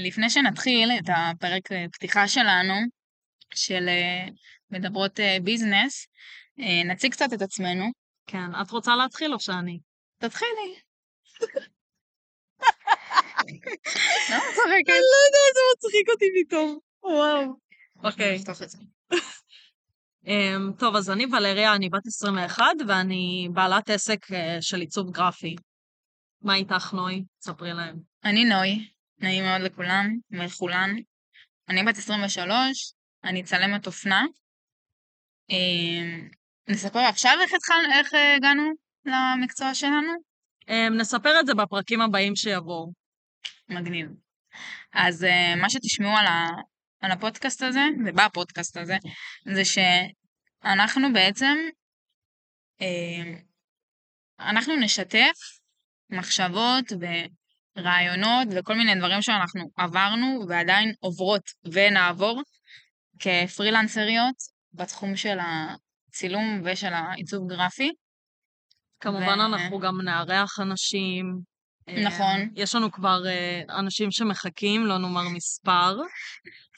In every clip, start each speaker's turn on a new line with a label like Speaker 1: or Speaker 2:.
Speaker 1: לפני שנתחיל את הפרק אה, פתיחה שלנו, של אה, מדברות אה, ביזנס, אה, נציג קצת את עצמנו.
Speaker 2: כן, את רוצה להתחיל או שאני?
Speaker 1: תתחילי. לא צוחקת.
Speaker 2: אני לא יודעת, זה מצחיק אותי פתאום. וואו. אוקיי. אמ, טוב, אז אני ולריה, אני בת 21, ואני בעלת עסק אה, של עיצוב גרפי. מה איתך, נוי? ספרי להם.
Speaker 1: אני נוי, נעים מאוד לכולם ולכולן. אני בת 23, אני צלמת אופנה. אה, נספר עכשיו איך התחלנו, איך אה, הגענו למקצוע שלנו?
Speaker 2: אמ, נספר את זה בפרקים הבאים שיבואו.
Speaker 1: מגניב. אז uh, מה שתשמעו על, ה, על הפודקאסט הזה, ובפודקאסט הזה, זה שאנחנו בעצם, uh, אנחנו נשתף מחשבות ורעיונות וכל מיני דברים שאנחנו עברנו ועדיין עוברות ונעבור כפרילנסריות בתחום של הצילום ושל העיצוב גרפי.
Speaker 2: כמובן,
Speaker 1: ו-
Speaker 2: אנחנו גם נארח אנשים. אמ,
Speaker 1: נכון.
Speaker 2: יש לנו כבר אה, אנשים שמחכים, לא נאמר מספר.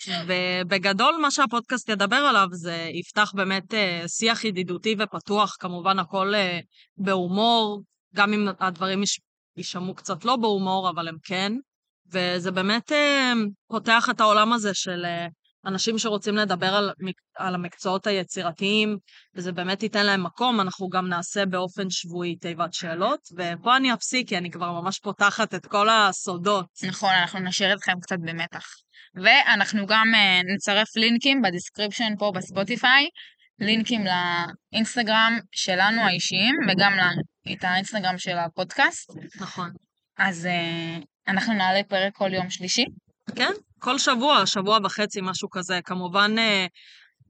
Speaker 2: ובגדול, מה שהפודקאסט ידבר עליו זה יפתח באמת אה, שיח ידידותי ופתוח, כמובן הכל אה, בהומור, גם אם הדברים יישמעו קצת לא בהומור, אבל הם כן. וזה באמת אה, פותח את העולם הזה של אה, אנשים שרוצים לדבר על, על המקצועות היצירתיים, וזה באמת ייתן להם מקום. אנחנו גם נעשה באופן שבועי תיבת שאלות, ופה אני אפסיק, כי אני כבר ממש פותחת את כל הסודות.
Speaker 1: נכון, אנחנו נשאיר אתכם קצת במתח. ואנחנו גם אה, נצרף לינקים בדיסקריפשן פה בספוטיפיי, לינקים לאינסטגרם שלנו האישיים, וגם ל- את האינסטגרם של הפודקאסט.
Speaker 2: נכון.
Speaker 1: אז uh, אנחנו נעלה פרק כל יום שלישי.
Speaker 2: כן, כל שבוע, שבוע וחצי, משהו כזה. כמובן, אה,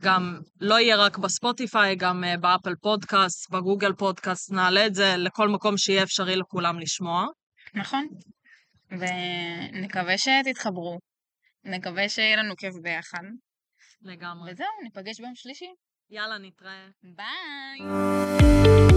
Speaker 2: גם לא יהיה רק בספוטיפיי, גם אה, באפל פודקאסט, בגוגל פודקאסט, נעלה את זה לכל מקום שיהיה אפשרי לכולם לשמוע.
Speaker 1: נכון? ונקווה שתתחברו. נקווה שיהיה לנו כיף ביחד.
Speaker 2: לגמרי.
Speaker 1: וזהו, ניפגש ביום שלישי.
Speaker 2: יאללה, נתראה.
Speaker 1: ביי!